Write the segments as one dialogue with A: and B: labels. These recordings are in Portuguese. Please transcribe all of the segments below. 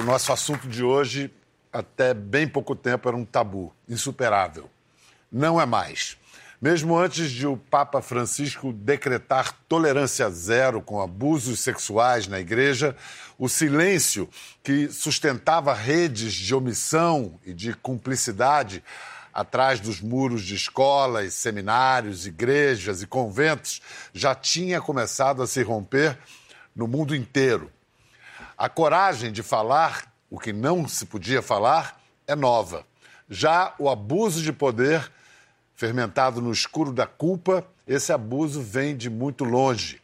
A: o nosso assunto de hoje, até bem pouco tempo, era um tabu insuperável. Não é mais. Mesmo antes de o Papa Francisco decretar tolerância zero com abusos sexuais na igreja, o silêncio que sustentava redes de omissão e de cumplicidade atrás dos muros de escolas, seminários, igrejas e conventos já tinha começado a se romper no mundo inteiro. A coragem de falar o que não se podia falar é nova. Já o abuso de poder, fermentado no escuro da culpa, esse abuso vem de muito longe.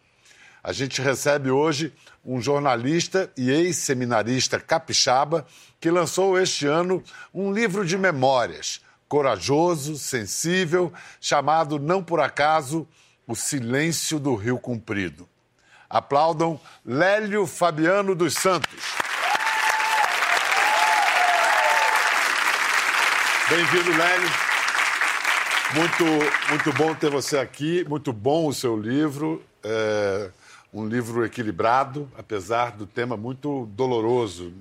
A: A gente recebe hoje um jornalista e ex-seminarista capixaba que lançou este ano um livro de memórias, corajoso, sensível, chamado não por acaso O Silêncio do Rio Comprido. Aplaudam Lélio Fabiano dos Santos. Bem-vindo, Lélio. Muito, muito bom ter você aqui. Muito bom o seu livro. É um livro equilibrado, apesar do tema muito doloroso.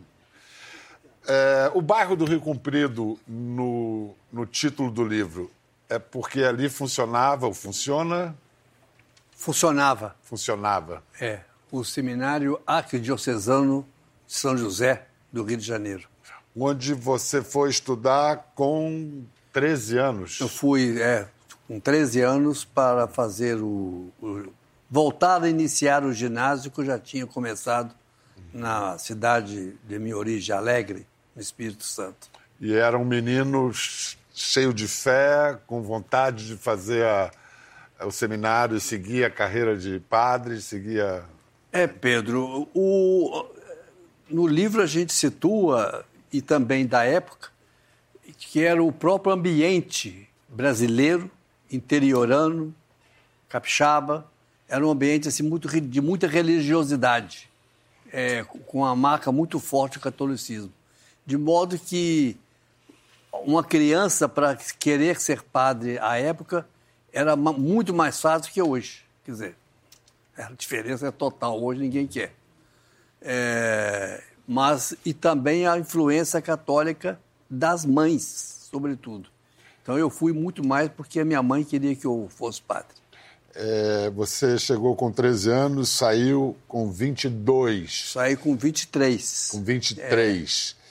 A: É, o bairro do Rio Comprido, no, no título do livro, é porque ali funcionava ou funciona
B: Funcionava.
A: Funcionava.
B: É. O Seminário Arquidiocesano de São José, do Rio de Janeiro.
A: Onde você foi estudar com 13 anos.
B: Eu fui, é, com 13 anos para fazer o, o voltar a iniciar o ginásio que eu já tinha começado na cidade de minha origem, Alegre, no Espírito Santo.
A: E era um menino cheio de fé, com vontade de fazer a, o seminário, seguir a carreira de padre, seguir a...
B: É, Pedro, o, no livro a gente situa, e também da época, que era o próprio ambiente brasileiro, interiorano, capixaba, era um ambiente assim, muito, de muita religiosidade, é, com uma marca muito forte do catolicismo. De modo que uma criança, para querer ser padre à época, era muito mais fácil que hoje. Quer dizer, a diferença é total. Hoje ninguém quer. É, mas, e também a influência católica das mães, sobretudo. Então eu fui muito mais porque a minha mãe queria que eu fosse padre.
A: É, você chegou com 13 anos, saiu com 22.
B: Saí com 23.
A: Com 23. É.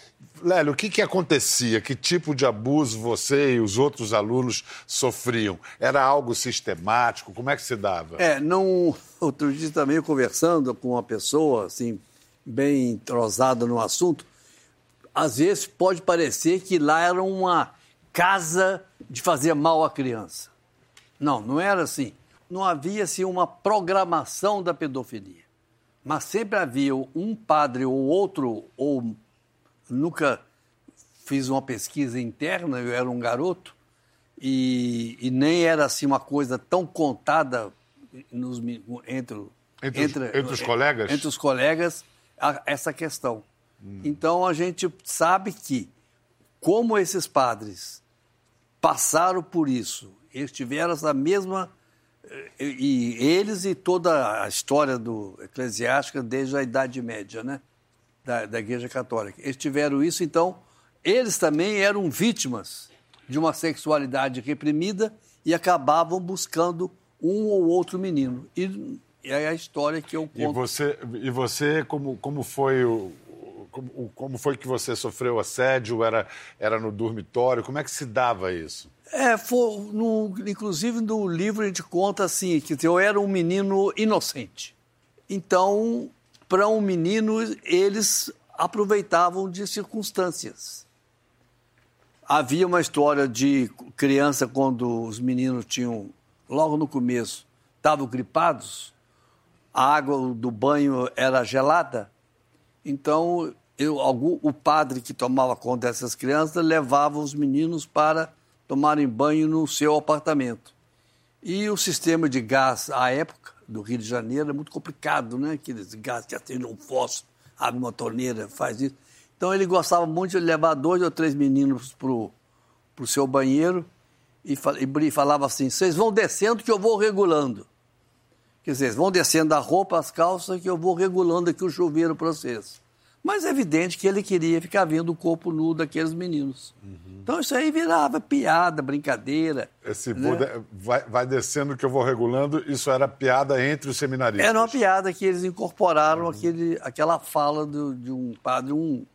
A: Lélio, o que, que acontecia? Que tipo de abuso você e os outros alunos sofriam? Era algo sistemático? Como é que se dava?
B: É, não. Outro dia também conversando com uma pessoa, assim, bem entrosada no assunto, às vezes pode parecer que lá era uma casa de fazer mal à criança. Não, não era assim. Não havia assim, uma programação da pedofilia. Mas sempre havia um padre ou outro, ou nunca fiz uma pesquisa interna, eu era um garoto, e, e nem era assim uma coisa tão contada nos,
A: entre, entre, entre, os, entre os colegas?
B: Entre os colegas, a, essa questão. Hum. Então a gente sabe que, como esses padres passaram por isso, eles tiveram essa mesma. E, e eles e toda a história do eclesiástica desde a Idade Média, né? Da, da Igreja Católica. Eles tiveram isso, então, eles também eram vítimas de uma sexualidade reprimida e acabavam buscando um ou outro menino. E, é a história que eu conto.
A: E você, e você como, como foi o, como, como, foi que você sofreu assédio? Era, era no dormitório? Como é que se dava isso?
B: É, foi no, inclusive no livro a gente conta assim, que eu era um menino inocente. Então, para um menino, eles aproveitavam de circunstâncias. Havia uma história de criança quando os meninos tinham, logo no começo, estavam gripados, a água do banho era gelada, então eu, algum, o padre que tomava conta dessas crianças levava os meninos para tomarem banho no seu apartamento. E o sistema de gás à época do Rio de Janeiro é muito complicado, né? Aqueles gás que acende um fósforo, abre uma torneira, faz isso. Então ele gostava muito de levar dois ou três meninos para o seu banheiro e, e falava assim: vocês vão descendo que eu vou regulando. Quer dizer, vão descendo a roupa, as calças, que eu vou regulando aqui o chuveiro para vocês. Mas é evidente que ele queria ficar vendo o corpo nu daqueles meninos. Uhum. Então isso aí virava piada, brincadeira.
A: Esse né? vai, vai descendo que eu vou regulando, isso era piada entre os seminaristas.
B: Era uma piada que eles incorporaram uhum. aquele, aquela fala do, de um padre, um,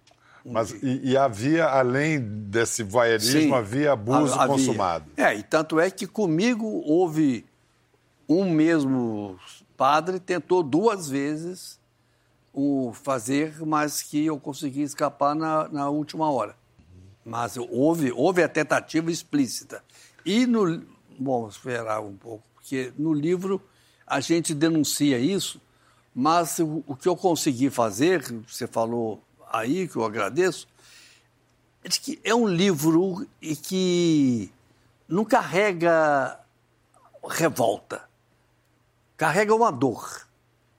A: mas e, e, havia, além desse voyeurismo, Sim, havia abuso havia. consumado.
B: É, e tanto é que comigo houve um mesmo padre tentou duas vezes o fazer, mas que eu consegui escapar na, na última hora. Mas houve, houve a tentativa explícita. E no. Bom, esperar um pouco, porque no livro a gente denuncia isso, mas o, o que eu consegui fazer, você falou aí, que eu agradeço, é que é um livro que não carrega revolta, carrega uma dor,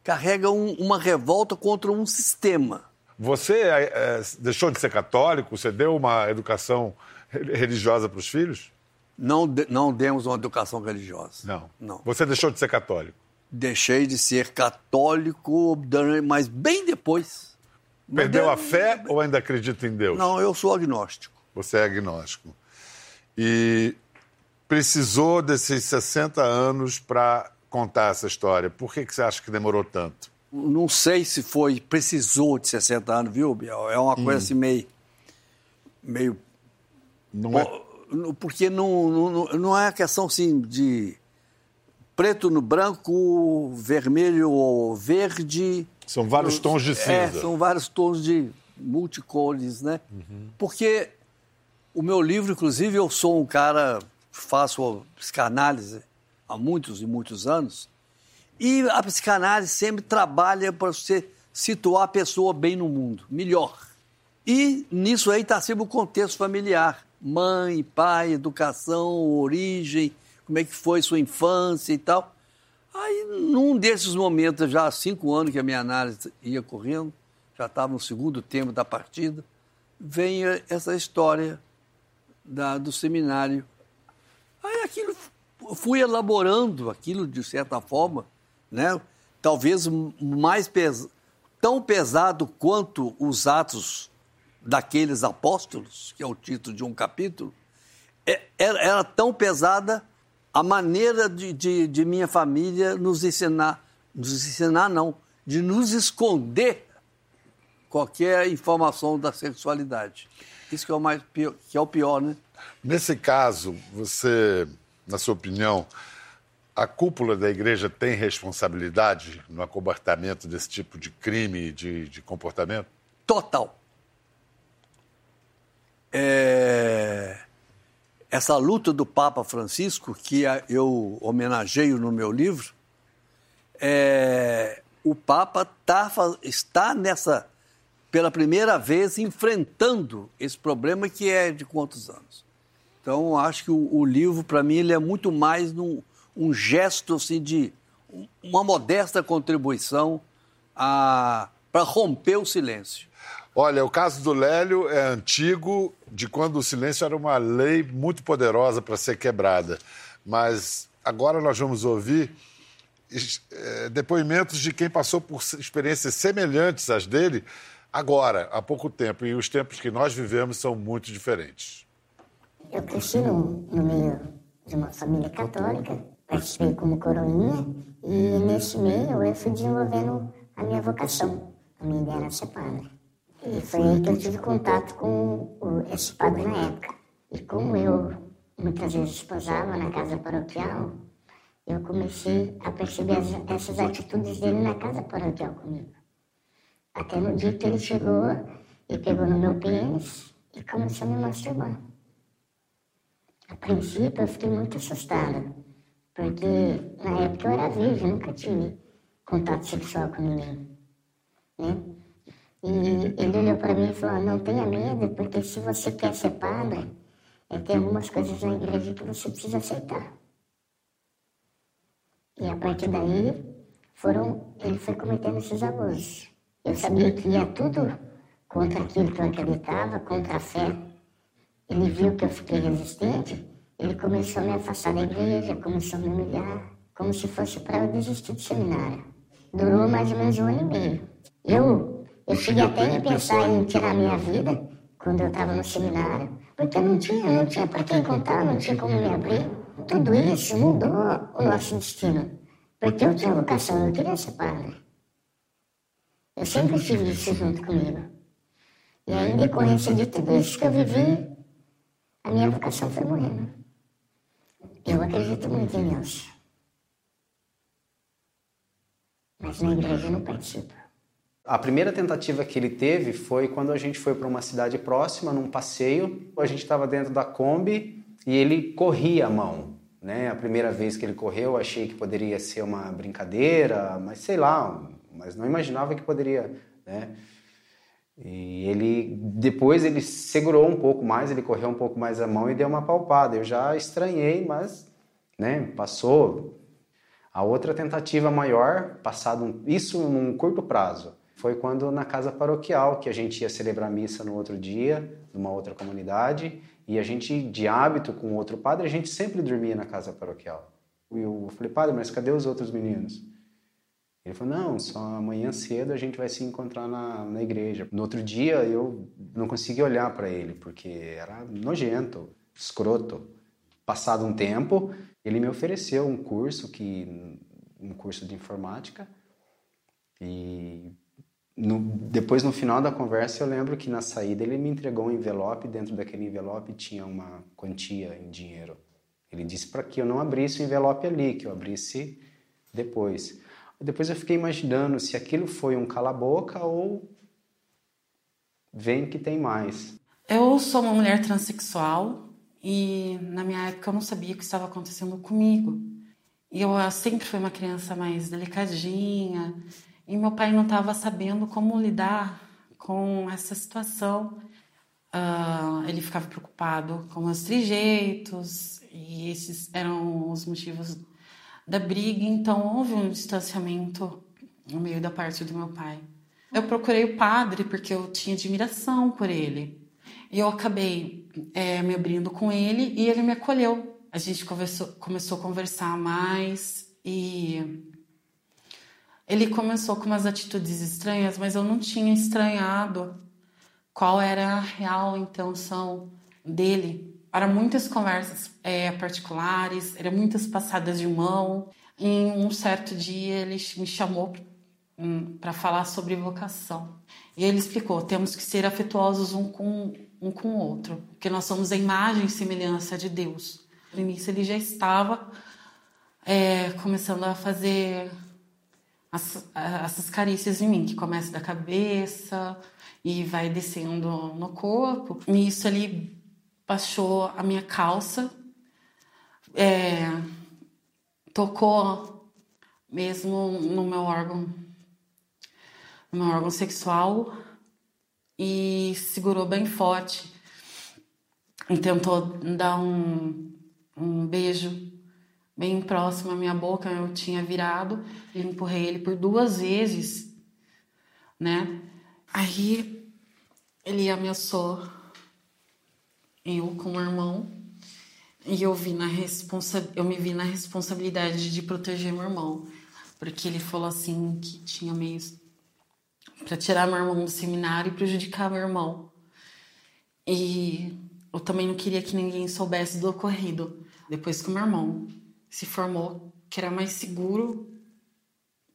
B: carrega um, uma revolta contra um sistema.
A: Você é, deixou de ser católico? Você deu uma educação religiosa para os filhos?
B: Não, não demos uma educação religiosa.
A: Não. não. Você deixou de ser católico?
B: Deixei de ser católico, mas bem depois.
A: Perdeu a fé ou ainda acredita em Deus?
B: Não, eu sou agnóstico.
A: Você é agnóstico. E precisou desses 60 anos para contar essa história. Por que, que você acha que demorou tanto?
B: Não sei se foi, precisou de 60 anos, viu, Biel? É uma coisa hum. assim meio. meio.
A: Não é?
B: Porque não, não, não é questão assim de preto no branco, vermelho ou verde.
A: São vários tons de é, cinza.
B: É, são vários tons de multicores, né? Uhum. Porque o meu livro, inclusive, eu sou um cara, faço psicanálise há muitos e muitos anos, e a psicanálise sempre trabalha para você situar a pessoa bem no mundo, melhor. E nisso aí está sempre o contexto familiar. Mãe, pai, educação, origem, como é que foi sua infância e tal. Aí, num desses momentos, já há cinco anos que a minha análise ia correndo, já estava no segundo tempo da partida, vem essa história da, do seminário. Aí aquilo, fui elaborando aquilo de certa forma, né? talvez mais pes, tão pesado quanto os atos daqueles apóstolos, que é o título de um capítulo, é, era, era tão pesada a maneira de, de, de, minha família nos ensinar, nos ensinar não, de nos esconder qualquer informação da sexualidade. Isso que é o mais pior, que é o pior, né?
A: Nesse caso, você, na sua opinião, a cúpula da igreja tem responsabilidade no acobertamento desse tipo de crime, de, de comportamento?
B: Total. É essa luta do Papa Francisco, que eu homenageio no meu livro, é, o Papa tá, está nessa, pela primeira vez, enfrentando esse problema que é de quantos anos. Então, acho que o, o livro, para mim, ele é muito mais num, um gesto assim, de uma modesta contribuição para romper o silêncio.
A: Olha, o caso do Lélio é antigo, de quando o silêncio era uma lei muito poderosa para ser quebrada. Mas agora nós vamos ouvir é, depoimentos de quem passou por experiências semelhantes às dele agora, há pouco tempo. E os tempos que nós vivemos são muito diferentes.
C: Eu cresci no, no meio de uma família católica, participei como coroinha, e nesse meio eu fui desenvolvendo a minha vocação. A minha ideia era ser padre. E foi aí que eu tive contato com o, esse padre na época. E como eu muitas vezes esposava na casa paroquial, eu comecei a perceber as, essas atitudes dele na casa paroquial comigo. Até no dia que ele chegou e pegou no meu pênis e começou a me masturbar. A princípio eu fiquei muito assustada, porque na época eu era virgem, nunca tive contato sexual com ninguém. Né? E ele olhou para mim e falou: Não tenha medo, porque se você quer ser padre, é, tem algumas coisas na igreja que você precisa aceitar. E a partir daí, foram, ele foi cometendo esses abusos. Eu sabia que ia tudo contra aquilo que eu acreditava, contra a fé. Ele viu que eu fiquei resistente, ele começou a me afastar da igreja, começou a me humilhar, como se fosse para eu desistir do seminário. Durou mais ou menos um ano e meio. Eu Eu cheguei até a pensar em tirar minha vida quando eu estava no seminário, porque eu não tinha, não tinha para quem contar, não tinha como me abrir. Tudo isso mudou o nosso destino, porque eu tinha vocação, eu queria ser padre. Eu sempre tive isso junto comigo. E aí, em decorrência de tudo isso que eu vivi, a minha vocação foi morrendo. Eu acredito muito em Deus. Mas na igreja eu não participo.
D: A primeira tentativa que ele teve foi quando a gente foi para uma cidade próxima, num passeio. A gente estava dentro da Kombi e ele corria a mão. Né? A primeira vez que ele correu, achei que poderia ser uma brincadeira, mas sei lá, mas não imaginava que poderia. Né? E ele depois ele segurou um pouco mais, ele correu um pouco mais a mão e deu uma palpada. Eu já estranhei, mas né, passou. A outra tentativa maior, passado um, isso num curto prazo, foi quando na casa paroquial que a gente ia celebrar missa no outro dia, numa outra comunidade, e a gente de hábito com outro padre, a gente sempre dormia na casa paroquial. E eu falei, padre, mas cadê os outros meninos? Ele falou: Não, só amanhã cedo a gente vai se encontrar na, na igreja. No outro dia eu não consegui olhar para ele, porque era nojento, escroto. Passado um tempo, ele me ofereceu um curso, que, um curso de informática, e no, depois no final da conversa eu lembro que na saída ele me entregou um envelope, dentro daquele envelope tinha uma quantia em dinheiro. Ele disse para que eu não abrisse o envelope ali, que eu abrisse depois. Depois eu fiquei imaginando se aquilo foi um cala-boca ou vem que tem mais.
E: Eu sou uma mulher transexual e na minha época eu não sabia o que estava acontecendo comigo. E eu sempre fui uma criança mais delicadinha e meu pai não estava sabendo como lidar com essa situação. Uh, ele ficava preocupado com os trejeitos e esses eram os motivos da briga, então houve um distanciamento no meio da parte do meu pai. Eu procurei o padre porque eu tinha admiração por ele. E eu acabei é, me abrindo com ele e ele me acolheu. A gente conversou, começou a conversar mais e ele começou com umas atitudes estranhas, mas eu não tinha estranhado qual era a real intenção dele eram muitas conversas é, particulares, eram muitas passadas de mão. Em um certo dia ele me chamou hum, para falar sobre vocação. E ele explicou: temos que ser afetuosos um com, um com o outro, porque nós somos a imagem e semelhança de Deus. No início ele já estava é, começando a fazer as, essas carícias em mim, que começa da cabeça e vai descendo no corpo. E isso ele baixou a minha calça, é, tocou mesmo no meu órgão, no meu órgão sexual e segurou bem forte e tentou dar um, um beijo bem próximo à minha boca. Eu tinha virado, e empurrei ele por duas vezes, né? Aí ele ameaçou eu com o irmão e eu vi na responsa eu me vi na responsabilidade de proteger meu irmão porque ele falou assim que tinha meios para tirar meu irmão do seminário e prejudicar meu irmão. E eu também não queria que ninguém soubesse do ocorrido. Depois que o meu irmão se formou que era mais seguro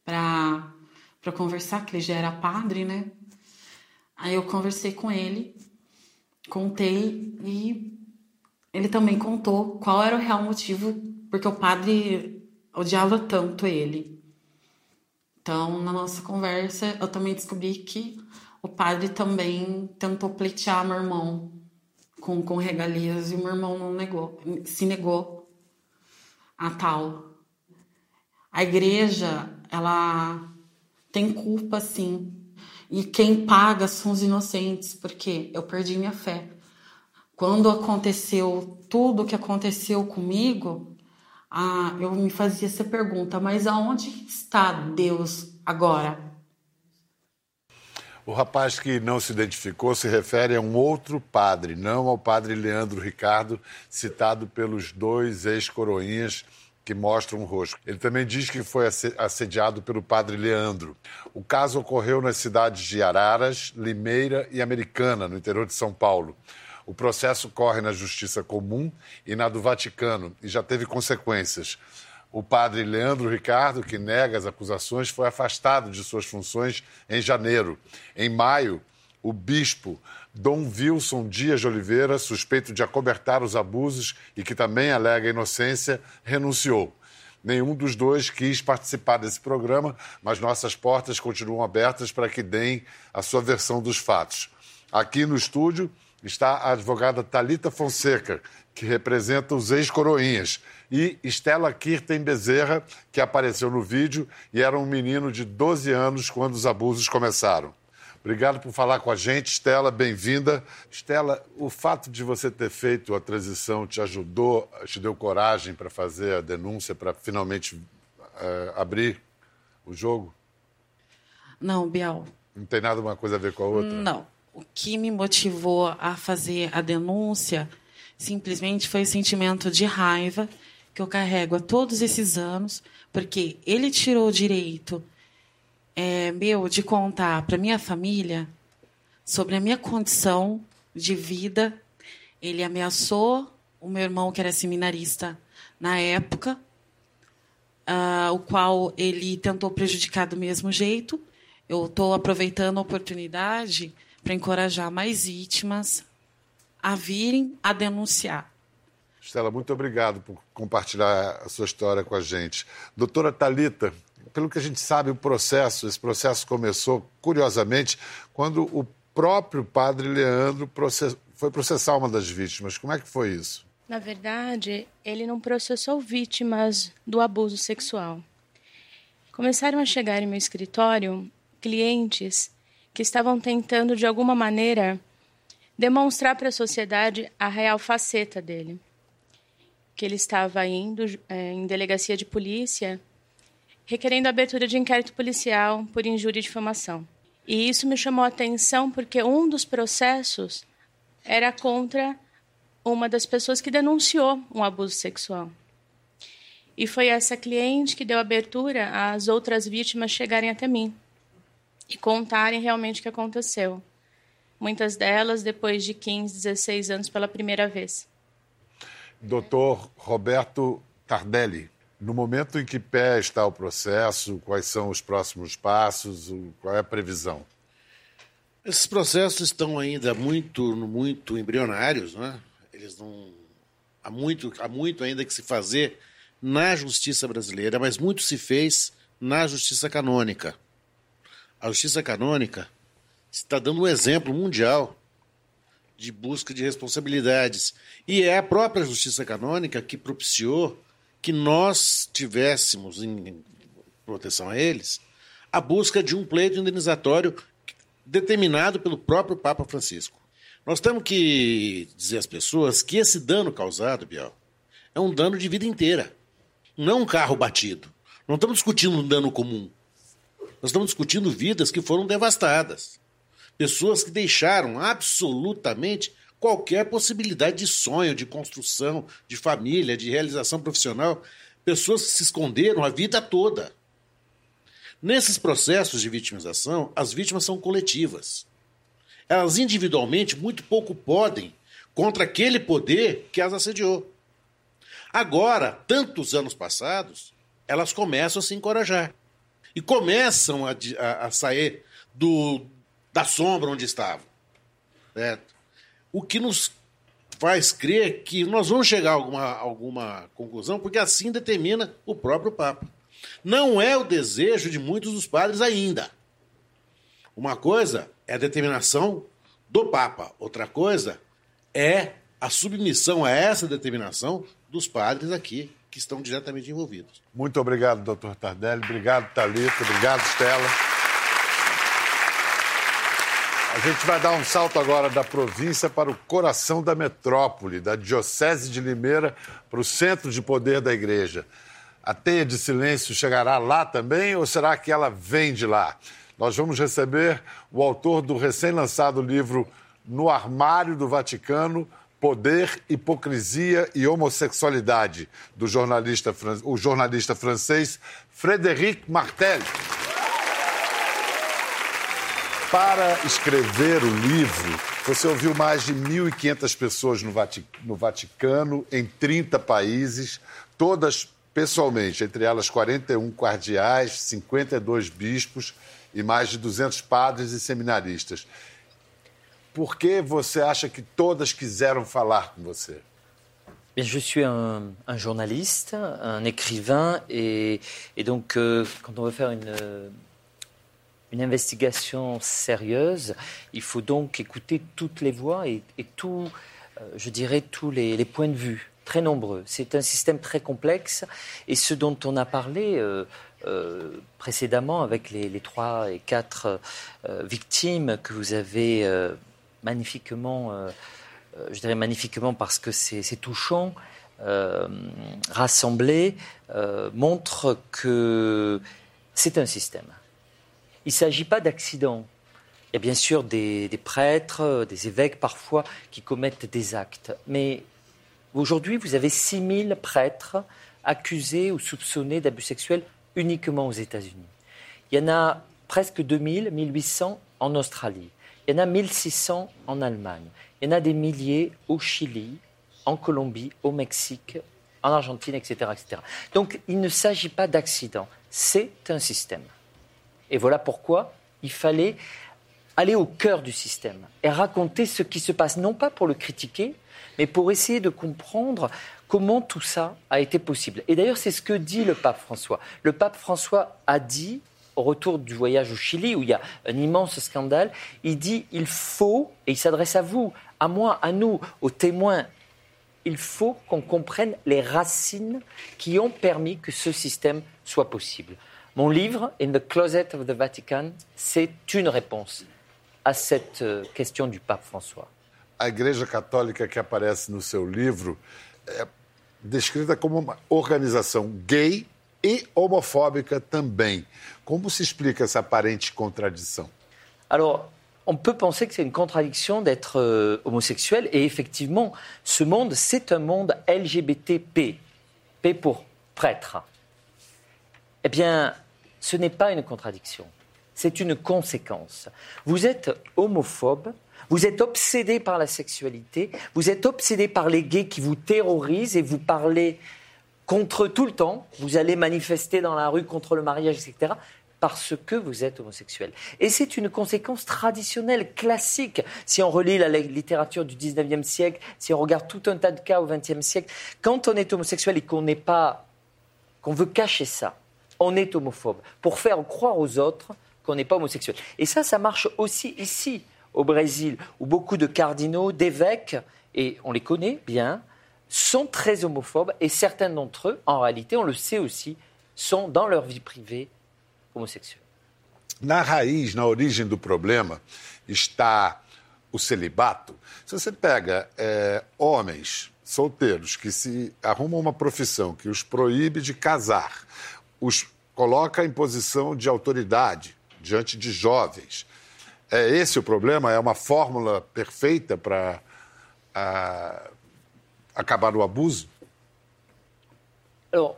E: para para conversar que ele já era padre né? Aí eu conversei com ele contei e ele também contou qual era o real motivo porque o padre odiava tanto ele. Então, na nossa conversa, eu também descobri que o padre também tentou pleitear meu irmão com, com regalias e o meu irmão não negou, se negou a tal. A igreja, ela tem culpa, sim, e quem paga são os inocentes, porque eu perdi minha fé. Quando aconteceu tudo o que aconteceu comigo, ah, eu me fazia essa pergunta: mas aonde está Deus agora?
A: O rapaz que não se identificou se refere a um outro padre, não ao padre Leandro Ricardo, citado pelos dois ex-coroinhas que mostra um rosto. Ele também diz que foi assediado pelo padre Leandro. O caso ocorreu nas cidades de Araras, Limeira e Americana, no interior de São Paulo. O processo corre na Justiça Comum e na do Vaticano e já teve consequências. O padre Leandro Ricardo, que nega as acusações, foi afastado de suas funções em janeiro. Em maio, o bispo Dom Wilson Dias de Oliveira, suspeito de acobertar os abusos e que também alega inocência, renunciou. Nenhum dos dois quis participar desse programa, mas nossas portas continuam abertas para que deem a sua versão dos fatos. Aqui no estúdio está a advogada Talita Fonseca, que representa os ex-coroinhas, e Estela Kirten Bezerra, que apareceu no vídeo e era um menino de 12 anos quando os abusos começaram. Obrigado por falar com a gente, Estela, bem-vinda. Estela, o fato de você ter feito a transição te ajudou, te deu coragem para fazer a denúncia, para finalmente uh, abrir o jogo?
E: Não, Bial.
A: Não tem nada uma coisa a ver com a outra?
E: Não. O que me motivou a fazer a denúncia simplesmente foi o sentimento de raiva que eu carrego há todos esses anos, porque ele tirou o direito é, meu de contar para minha família sobre a minha condição de vida. Ele ameaçou o meu irmão, que era seminarista na época, uh, o qual ele tentou prejudicar do mesmo jeito. Eu estou aproveitando a oportunidade para encorajar mais vítimas a virem a denunciar.
A: Estela, muito obrigado por compartilhar a sua história com a gente. Doutora Talita, pelo que a gente sabe, o processo, esse processo começou, curiosamente, quando o próprio padre Leandro process... foi processar uma das vítimas. Como é que foi isso?
F: Na verdade, ele não processou vítimas do abuso sexual. Começaram a chegar em meu escritório clientes que estavam tentando, de alguma maneira, demonstrar para a sociedade a real faceta dele. Que ele estava indo é, em delegacia de polícia requerendo a abertura de inquérito policial por injúria e difamação. E isso me chamou a atenção porque um dos processos era contra uma das pessoas que denunciou um abuso sexual. E foi essa cliente que deu abertura às outras vítimas chegarem até mim e contarem realmente o que aconteceu. Muitas delas depois de 15, 16 anos pela primeira vez.
A: Doutor Roberto Tardelli, no momento em que pé está o processo, quais são os próximos passos, qual é a previsão?
G: Esses processos estão ainda muito, muito embrionários, né? Eles não há muito, há muito ainda que se fazer na justiça brasileira, mas muito se fez na justiça canônica. A justiça canônica está dando um exemplo mundial de busca de responsabilidades. E é a própria justiça canônica que propiciou que nós tivéssemos em proteção a eles a busca de um pleito indenizatório determinado pelo próprio Papa Francisco. Nós temos que dizer às pessoas que esse dano causado, Biel, é um dano de vida inteira. Não um carro batido. Não estamos discutindo um dano comum. Nós estamos discutindo vidas que foram devastadas. Pessoas que deixaram absolutamente qualquer possibilidade de sonho, de construção, de família, de realização profissional. Pessoas que se esconderam a vida toda. Nesses processos de vitimização, as vítimas são coletivas. Elas individualmente muito pouco podem contra aquele poder que as assediou. Agora, tantos anos passados, elas começam a se encorajar e começam a, a, a sair do, da sombra onde estavam. Certo? O que nos faz crer que nós vamos chegar a alguma, alguma conclusão, porque assim determina o próprio Papa. Não é o desejo de muitos dos padres ainda. Uma coisa é a determinação do Papa, outra coisa é a submissão a essa determinação dos padres aqui, que estão diretamente envolvidos.
A: Muito obrigado, doutor Tardelli. Obrigado, Thalita. Obrigado, Stella. A gente vai dar um salto agora da província para o coração da metrópole, da Diocese de Limeira para o centro de poder da igreja. A teia de silêncio chegará lá também ou será que ela vem de lá? Nós vamos receber o autor do recém-lançado livro No Armário do Vaticano, Poder, Hipocrisia e Homossexualidade, do jornalista, o jornalista francês Frédéric Martel. Para escrever o livro, você ouviu mais de 1.500 pessoas no Vaticano, em 30 países, todas pessoalmente, entre elas 41 cardeais, 52 bispos e mais de 200 padres e seminaristas. Por que você acha que todas quiseram falar com você?
H: Je suis un, un, journaliste, un écrivain, et, et donc euh, quand on veut faire une, une investigation sérieuse, il faut donc écouter toutes les voix et, et euh, je dirais, tous les, points de vue, très nombreux. C'est un système très complexe, et ce dont on a parlé euh, euh précédemment avec les, trois et quatre victimes que vous avez magnifiquement, je dirais magnifiquement parce que c'est touchant, rassemblés, montre que c'est un système. Il ne s'agit pas d'accident. Il y a bien sûr des, des, prêtres, des évêques parfois qui commettent des actes. Mais aujourd'hui, vous avez 6000 prêtres accusés ou soupçonnés d'abus sexuels uniquement aux États-Unis. Il y en a presque 2000, 1800 en Australie. Il y en a 1600 en Allemagne. Il y en a des milliers au Chili, en Colombie, au Mexique, en Argentine, etc. etc. Donc il ne s'agit pas d'accident, c'est un système. Et voilà pourquoi il fallait aller au cœur du système et raconter ce qui se passe, non pas pour le critiquer, mais pour essayer de comprendre comment tout ça a été possible. Et d'ailleurs, c'est ce que dit le pape François. Le pape François a dit, au retour du voyage au Chili, où il y a un immense scandale, il dit, il faut, et il s'adresse à vous, à moi, à nous, aux témoins, il faut qu'on comprenne les racines qui ont permis que ce système soit possible. Mon livre, In the Closet of the Vatican, c'est une réponse à cette euh, question du pape François.
A: A Igreja Católica que aparece no seu livro é descrita como uma organização gay e homofóbica também. Como se explica essa aparente contradição?
H: Alors, on peut penser que c'est une contradiction d'être euh, homosexuel, et effectivement, ce monde, c'est un monde LGBTP, P pour prêtre. Eh bien, ce n'est pas une contradiction, c'est une conséquence. Vous êtes homophobe, vous êtes obsédé par la sexualité, vous êtes obsédé par les gays qui vous terrorisent et vous parlez contre tout le temps, vous allez manifester dans la rue contre le mariage, etc parce que vous êtes homosexuel. Et c'est une conséquence traditionnelle, classique. Si on relit la littérature du 19e siècle, si on regarde tout un tas de cas au 20e siècle, quand on est homosexuel et qu'on n'est pas, qu'on veut cacher ça, on est homophobe pour faire croire aux autres qu'on n'est pas homosexuel. Et ça, ça marche aussi ici, au Brésil, où beaucoup de cardinaux, d'évêques, et on les connaît bien, sont très homophobes et certains d'entre eux, en réalité, on le sait aussi, sont dans leur vie privée homossexuels.
A: Na raiz, na origem do problema, está o celibato. Se você pega homens solteiros que se arrumam uma profissão que os proíbe de casar, os coloca em posição de autoridade diante de jovens. É esse o problema? É uma fórmula perfeita para acabar o abuso?
H: Alors,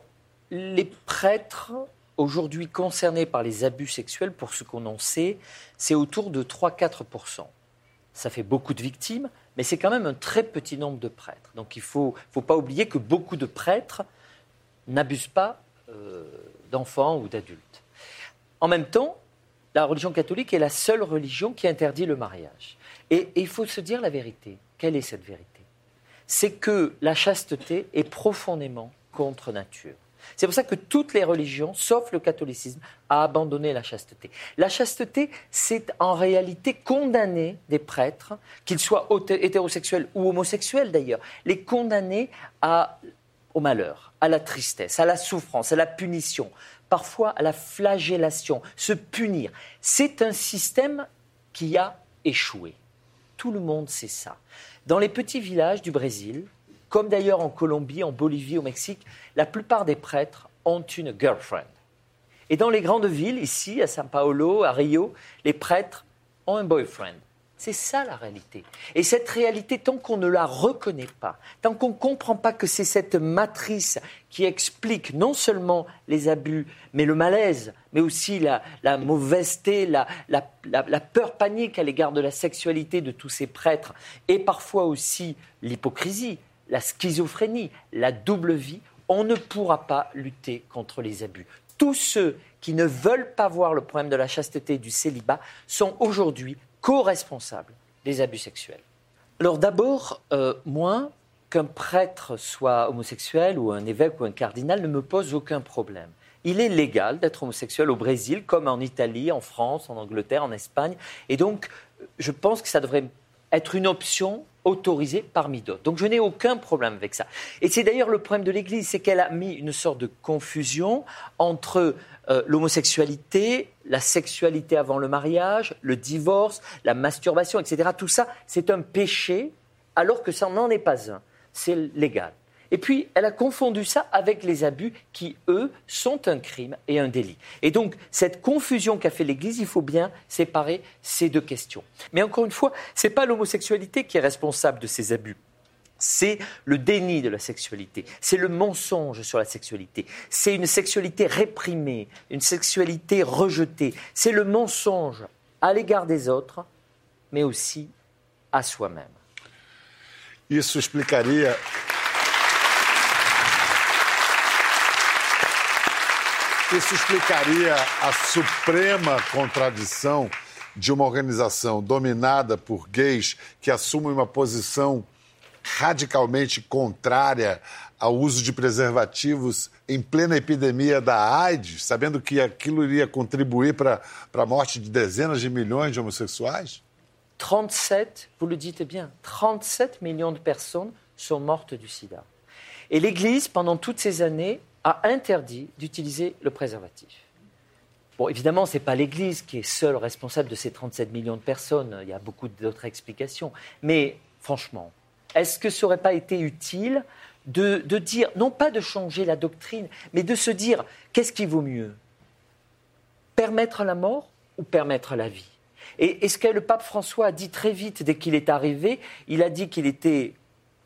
H: les prêtres aujourd'hui concernés par les abus sexuels, pour ce qu'on en sait, c'est autour de 3-4%. Ça fait beaucoup de victimes, mais c'est quand même un très petit nombre de prêtres. Donc il ne faut, faut, pas oublier que beaucoup de prêtres n'abusent pas euh, d'enfants ou d'adultes. En même temps, la religion catholique est la seule religion qui interdit le mariage. Et, il faut se dire la vérité. Quelle est cette vérité? C'est que la chasteté est profondément contre nature. C'est pour ça que toutes les religions, sauf le catholicisme, a abandonné la chasteté. La chasteté, c'est en réalité condamner des prêtres, qu'ils soient hétérosexuels ou homosexuels d'ailleurs, les condamner à, au malheur, à la tristesse, à la souffrance, à la punition, parfois à la flagellation, se punir. C'est un système qui a échoué. Tout le monde sait ça. Dans les petits villages du Brésil, comme d'ailleurs en Colombie, en Bolivie, au Mexique, la plupart des prêtres ont une girlfriend. Et dans les grandes villes, ici, à São Paulo, à Rio, les prêtres ont un boyfriend. C'est ça la réalité. Et cette réalité, tant qu'on ne la reconnaît pas, tant qu'on ne comprend pas que c'est cette matrice qui explique non seulement les abus, mais le malaise, mais aussi la, la mauvaiseté, la, la, la, peur panique à l'égard de la sexualité de tous ces prêtres, et parfois aussi l'hypocrisie, la schizophrénie, la double vie, on ne pourra pas lutter contre les abus. Tous ceux qui ne veulent pas voir le problème de la chasteté et du célibat sont aujourd'hui co-responsable des abus sexuels. Alors d'abord, euh, moi, qu'un prêtre soit homosexuel ou un évêque ou un cardinal ne me pose aucun problème. Il est légal d'être homosexuel au Brésil, comme en Italie, en France, en Angleterre, en Espagne. Et donc, je pense que ça devrait être une option autorisée parmi d'autres. Donc je n'ai aucun problème avec ça. Et c'est d'ailleurs le problème de l'Église, c'est qu'elle a mis une sorte de confusion entre euh, l'homosexualité, la sexualité avant le mariage, le divorce, la masturbation, etc. Tout ça, c'est un péché, alors que ça n'en est pas un. C'est légal. Et puis, elle a confondu ça avec les abus qui, eux, sont un crime et un délit. Et donc, cette confusion qu'a fait l'Église, il faut bien séparer ces deux questions. Mais encore une fois, ce n'est pas l'homosexualité qui est responsable de ces abus c'est le déni de la sexualité, c'est le mensonge sur la sexualité, c'est une sexualité réprimée, une sexualité rejetée, c'est le mensonge à l'égard des autres, mais aussi à soi-même.
A: Isso explicaria. Isso explicaria a suprema contradição de uma organização dominada por gays que assume uma posição radicalmente contrária ao uso de preservativos em plena epidemia da AIDS, sabendo que aquilo iria contribuir para a morte de dezenas de milhões de homossexuais?
H: 37, vous le dites bien, 37 millions de personnes sont mortes du sida. Et l'Église, pendant toutes ces années, a interdit d'utiliser le préservatif. Bon, évidemment, ce n'est pas l'Église qui est seule responsable de ces 37 millions de personnes. Il y a beaucoup d'autres explications. Mais franchement, est-ce que ça n'aurait pas été utile de, dire, non pas de changer la doctrine, mais de se dire, qu'est-ce qui vaut mieux? Permettre la mort ou permettre la vie? Et, ce que le pape François a dit très vite dès qu'il est arrivé, il a dit qu'il était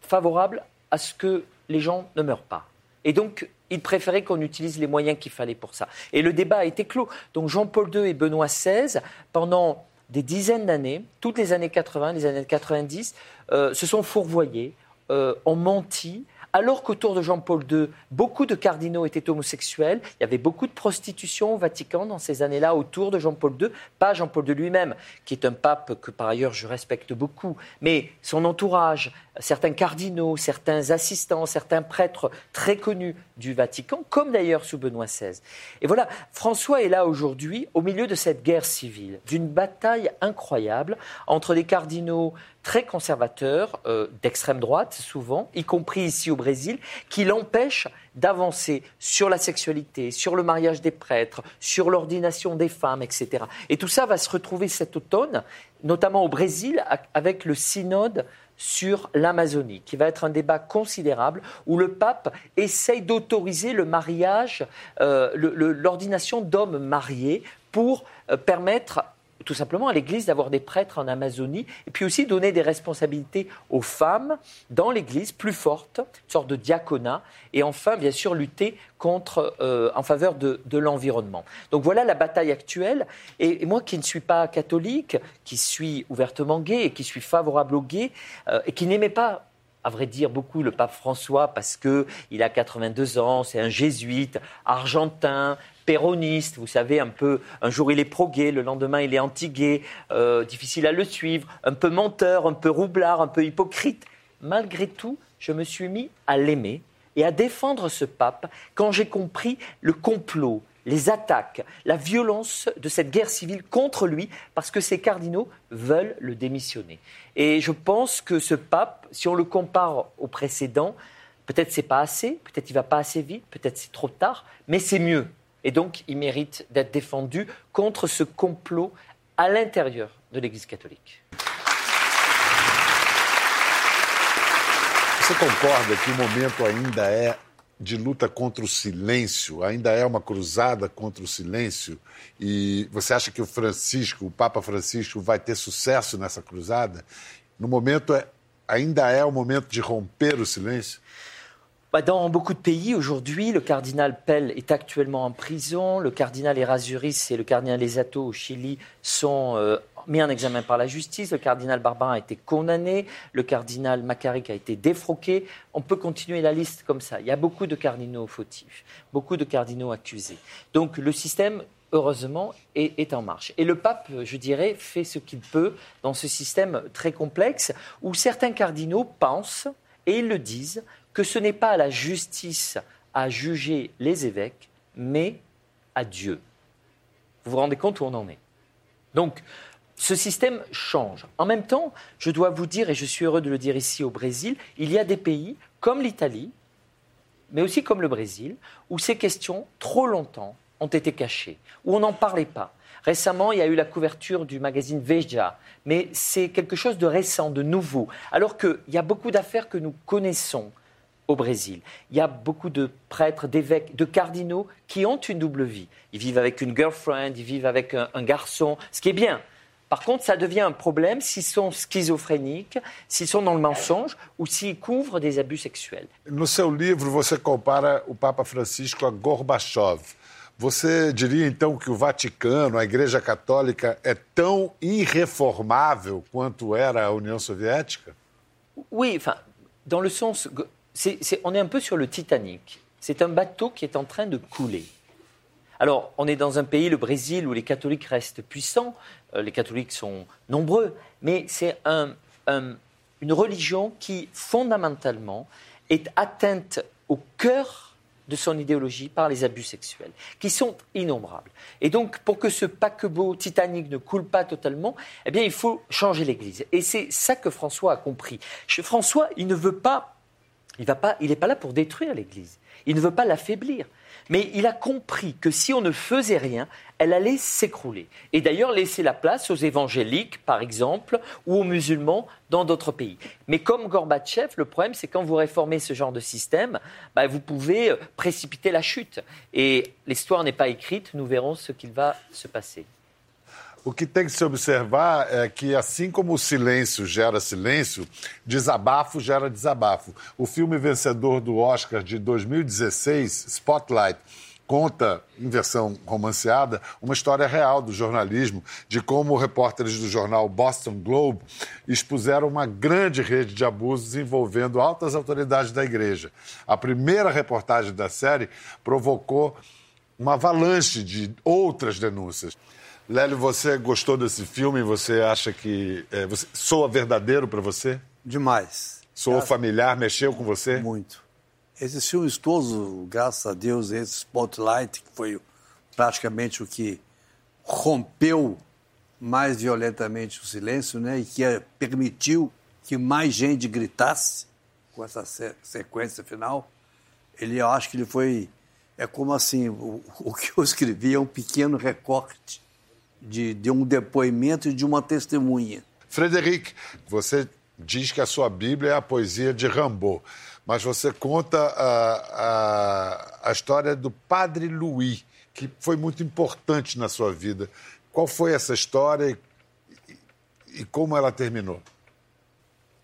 H: favorable à ce que les gens ne meurent pas? Et donc, il préférait qu'on utilise les moyens qu'il fallait pour ça. Et le débat a été clos. Donc Jean-Paul II et Benoît XVI, pendant des dizaines d'années, toutes les années 80, les années 90, euh, se sont fourvoyés, euh, ont menti, alors qu'autour de Jean-Paul II, beaucoup de cardinaux étaient homosexuels, il y avait beaucoup de prostitution au Vatican dans ces années-là autour de Jean-Paul II, pas Jean-Paul II lui-même, qui est un pape que par ailleurs je respecte beaucoup, mais son entourage, certains cardinaux, certains assistants, certains prêtres très connus du Vatican, comme d'ailleurs sous Benoît XVI. Et voilà, François est là aujourd'hui au milieu de cette guerre civile, d'une bataille incroyable entre des cardinaux très conservateurs, euh, d'extrême droite souvent, y compris ici au Brésil, qui l'empêchent d'avancer sur la sexualité, sur le mariage des prêtres, sur l'ordination des femmes, etc. Et tout ça va se retrouver cet automne, notamment au Brésil, avec le synode sur l'Amazonie, qui va être un débat considérable où le pape essaye d'autoriser le mariage, euh, l'ordination d'hommes mariés pour euh, permettre tout simplement à l'Église d'avoir des prêtres en Amazonie, et puis aussi donner des responsabilités aux femmes dans l'Église plus fortes, une sorte de diaconat, et enfin, bien sûr, lutter contre, euh, en faveur de, l'environnement. Donc voilà la bataille actuelle. Et, moi qui ne suis pas catholique, qui suis ouvertement gay et qui suis favorable aux gays, euh, et qui n'aimait pas à vrai dire, beaucoup le pape François parce qu'il a 82 ans, c'est un jésuite argentin, péroniste, vous savez, un peu, un jour il est pro-gay, le lendemain il est anti-gay, euh, difficile à le suivre, un peu menteur, un peu roublard, un peu hypocrite. Malgré tout, je me suis mis à l'aimer et à défendre ce pape quand j'ai compris le complot, les attaques, la violence de cette guerre civile contre lui, parce que ces cardinaux veulent le démissionner. Et je pense que ce pape, si on le compare au précédent, peut-être c'est pas assez, peut-être il va pas assez vite, peut-être c'est trop tard, mais c'est mieux. Et donc, il mérite d'être défendu contre ce complot à l'intérieur de l'Église catholique.
A: Você concorda que o momento ainda é de luta contra o silêncio, ainda é uma cruzada contra o silêncio. E você acha que o Francisco, o Papa Francisco, vai ter sucesso nessa cruzada? No momento, é, ainda é o momento de romper o silêncio?
H: Bah, Dans beaucoup de pays aujourd'hui, le cardinal Pell est actuellement en prison. Le cardinal Erasuris et le cardinal Esato au Chili sont euh, mis en examen par la justice. Le cardinal Barbarin a été condamné. Le cardinal Macaric a été défroqué. On peut continuer la liste comme ça. Il y a beaucoup de cardinaux fautifs, beaucoup de cardinaux accusés. Donc le système heureusement, est, est, en marche. Et le pape, je dirais, fait ce qu'il peut dans ce système très complexe où certains cardinaux pensent, et ils le disent, que ce n'est pas à la justice à juger les évêques, mais à Dieu. Vous vous rendez compte où on en est? Donc, ce système change. En même temps, je dois vous dire, et je suis heureux de le dire ici au Brésil, il y a des pays comme l'Italie, mais aussi comme le Brésil, où ces questions, trop longtemps, ont été cachées, où on n'en parlait pas. Récemment, il y a eu la couverture du magazine Veja, mais c'est quelque chose de récent, de nouveau. Alors qu'il y a beaucoup d'affaires que nous connaissons, au Brésil. Il y a beaucoup de prêtres, d'évêques, de cardinaux qui ont une double vie. Ils vivent avec une girlfriend, ils vivent avec un, un garçon, ce qui est bien. Par contre, ça devient un problème s'ils sont schizophréniques, s'ils sont dans le mensonge ou s'ils couvrent des abus sexuels.
A: No seu livro, você compara o Papa Francisco a Gorbachev. Você diria então que o Vaticano, a Igreja Católica, é tão irreformável quanto era a União Soviética?
H: Oui, enfin, dans le sens, on est un peu sur le Titanic. C'est un bateau qui est en train de couler. Alors, on est dans un pays, le Brésil, où les catholiques restent puissants, euh, les catholiques sont nombreux, mais c'est un- un- une religion qui, fondamentalement, est atteinte au cœur de son idéologie par les abus sexuels, qui sont innombrables. Et donc, pour que ce paquebot titanique ne coule pas totalement, eh bien, il faut changer l'Église. Et c'est ça que François a compris. François, il ne veut pas il n'est pas là pour détruire l'Église. Il ne veut pas l'affaiblir. Mais il a compris que si on ne faisait rien, elle allait s'écrouler. Et d'ailleurs laisser la place aux évangéliques, par exemple, ou aux musulmans dans d'autres pays. Mais comme Gorbatchev, le problème, c'est quand vous réformez ce genre de système, bah, vous pouvez euh, précipiter la chute. Et l'histoire n'est pas écrite, nous verrons ce qu'il va se passer.
A: O que tem que se observar é que, assim como o silêncio gera silêncio, desabafo gera desabafo. O filme vencedor do Oscar de 2016, Spotlight, conta, em versão romanceada, uma história real do jornalismo, de como repórteres do jornal Boston Globe expuseram uma grande rede de abusos envolvendo altas autoridades da igreja. A primeira reportagem da série provocou uma avalanche de outras denúncias. Lélio, você gostou desse filme? Você acha que é, você, soa verdadeiro para você?
B: Demais.
A: Soou familiar? Mexeu com você?
B: Muito. Esses filmes todos, graças a Deus, esse Spotlight, que foi praticamente o que rompeu mais violentamente o silêncio, né? E que eh, permitiu que mais gente gritasse com essa se- sequência final. Ele, eu acho que ele foi. É como assim, o, o que eu escrevi é um pequeno recorte de, de um depoimento e de uma testemunha.
A: Frederic, você diz que a sua Bíblia é a poesia de Rimbaud, mas você conta a, a, a história do Padre Louis, que foi muito importante na sua vida. Qual foi essa história e, e- como ela terminou?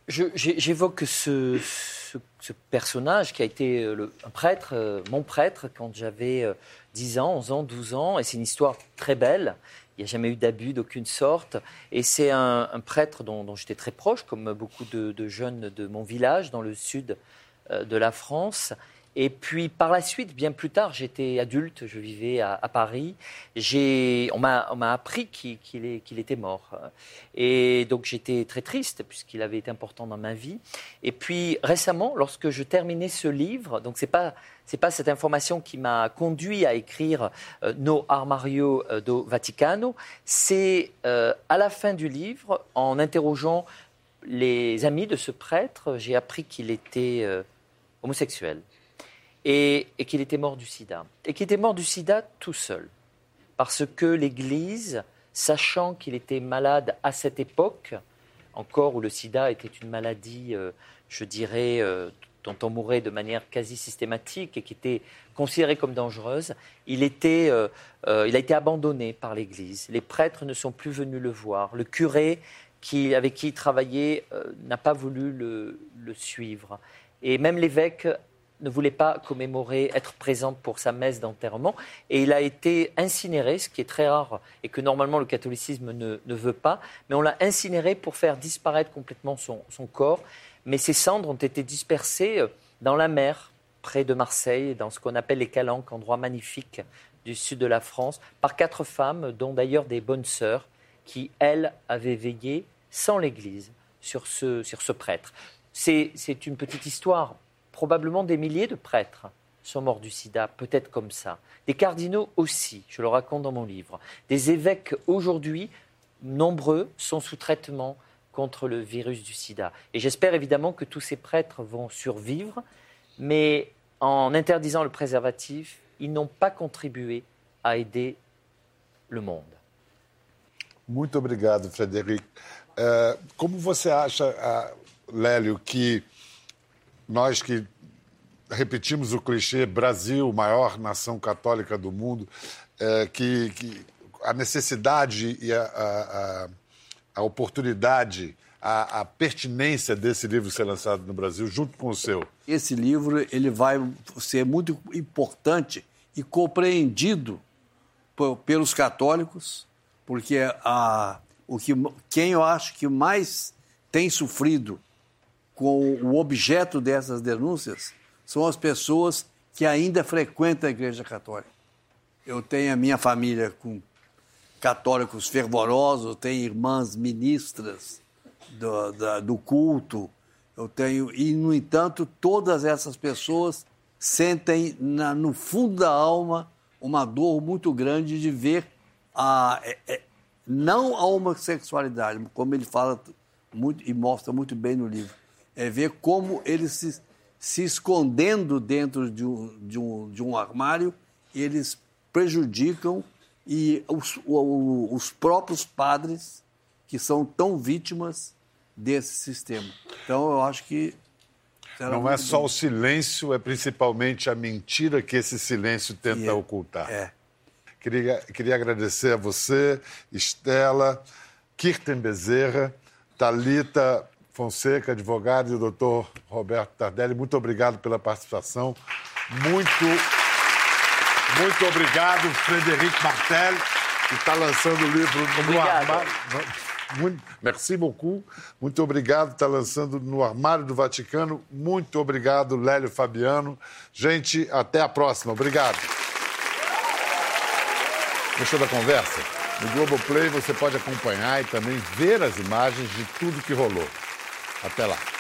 H: J'évoque ce, ce- ce personnage qui a été euh, le- un prêtre, euh, mon prêtre, quand j'avais euh, 10 ans, 11 ans, 12 ans. Et c'est une histoire très belle. Il n'y a jamais eu d'abus d'aucune sorte. Et c'est un, prêtre dont, j'étais très proche, comme beaucoup de, de jeunes de mon village, dans le sud euh, de la France. Et puis par la suite, bien plus tard, j'étais adulte, je vivais à, Paris. On m'a, appris qu'il, était mort. Et donc j'étais très triste puisqu'il avait été important dans ma vie. Et puis récemment, lorsque je terminais ce livre, donc c'est pas pas cette information qui m'a conduit à écrire euh, No Armario euh, do Vaticano, c'est euh, à la fin du livre, en interrogeant les amis de ce prêtre, j'ai appris qu'il était euh, homosexuel et, qu'il était mort du sida. Et qu'il était mort du sida tout seul. Parce que l'Église, sachant qu'il était malade à cette époque, encore où le sida était une maladie, euh, je dirais, euh, dont on mourait de manière quasi systématique et qui était considérée comme dangereuse, il, était, euh, il a été abandonné par l'Église. Les prêtres ne sont plus venus le voir. Le curé qui, avec qui il travaillait n'a pas voulu le suivre. Et même l'évêque ne voulait pas commémorer, être présent pour sa messe d'enterrement. Et il a été incinéré, ce qui est très rare et que normalement le catholicisme ne, ne veut pas. Mais on l'a incinéré pour faire disparaître complètement son, son, corps. Mais ses cendres ont été dispersées euh, dans la mer, près de Marseille, dans ce qu'on appelle les Calanques, endroit magnifique du sud de la France, par quatre femmes, dont d'ailleurs des bonnes sœurs, qui, elles, avaient veillé sans l'Église sur ce, sur ce prêtre. C'est une petite histoire probablement des milliers de prêtres sont morts du sida, peut-être comme ça. Des cardinaux aussi, je le raconte dans mon livre. Des évêques aujourd'hui, nombreux, sont sous traitement contre le virus du sida. Et j'espère évidemment que tous ces prêtres vont survivre, mais en interdisant le préservatif, ils n'ont pas contribué à aider le monde.
A: Muito obrigado, Frederico. Uh, como você acha, Lélio, que nós que repetimos o clichê Brasil, maior nação católica do mundo, é, que, que, a necessidade e a, a, a oportunidade, a, a, pertinência desse livro ser lançado no Brasil junto com o seu.
B: Esse livro ele vai ser muito importante e compreendido pelos católicos, porque a, o que, quem eu acho que mais tem sofrido com o objeto dessas denúncias são as pessoas que ainda frequentam a Igreja Católica. Eu tenho a minha família com católicos fervorosos, tenho irmãs ministras do, da, do culto, eu tenho e no entanto todas essas pessoas sentem na, no fundo da alma uma dor muito grande de ver a é, é, não a homossexualidade, como ele fala muito e mostra muito bem no livro, é ver como eles se, se escondendo dentro de um, de, um, de um armário, eles prejudicam e os, os próprios padres que são tão vítimas desse sistema. Então, eu acho que.
A: Não é só bom. o silêncio, é principalmente a mentira que esse silêncio tenta é, ocultar.
B: É.
A: Queria, queria agradecer a você, Estela, Kirten Bezerra, Talita Fonseca, advogado, e o doutor Roberto Tardelli. Muito obrigado pela participação. Muito, muito obrigado, Frederico Martel, que está lançando o livro no armário. Muito, merci beaucoup. Muito obrigado. Está lançando no Armário do Vaticano. Muito obrigado, Lélio Fabiano. Gente, até a próxima. Obrigado. Gostou da conversa? No Globoplay você pode acompanhar e também ver as imagens de tudo que rolou. Até lá.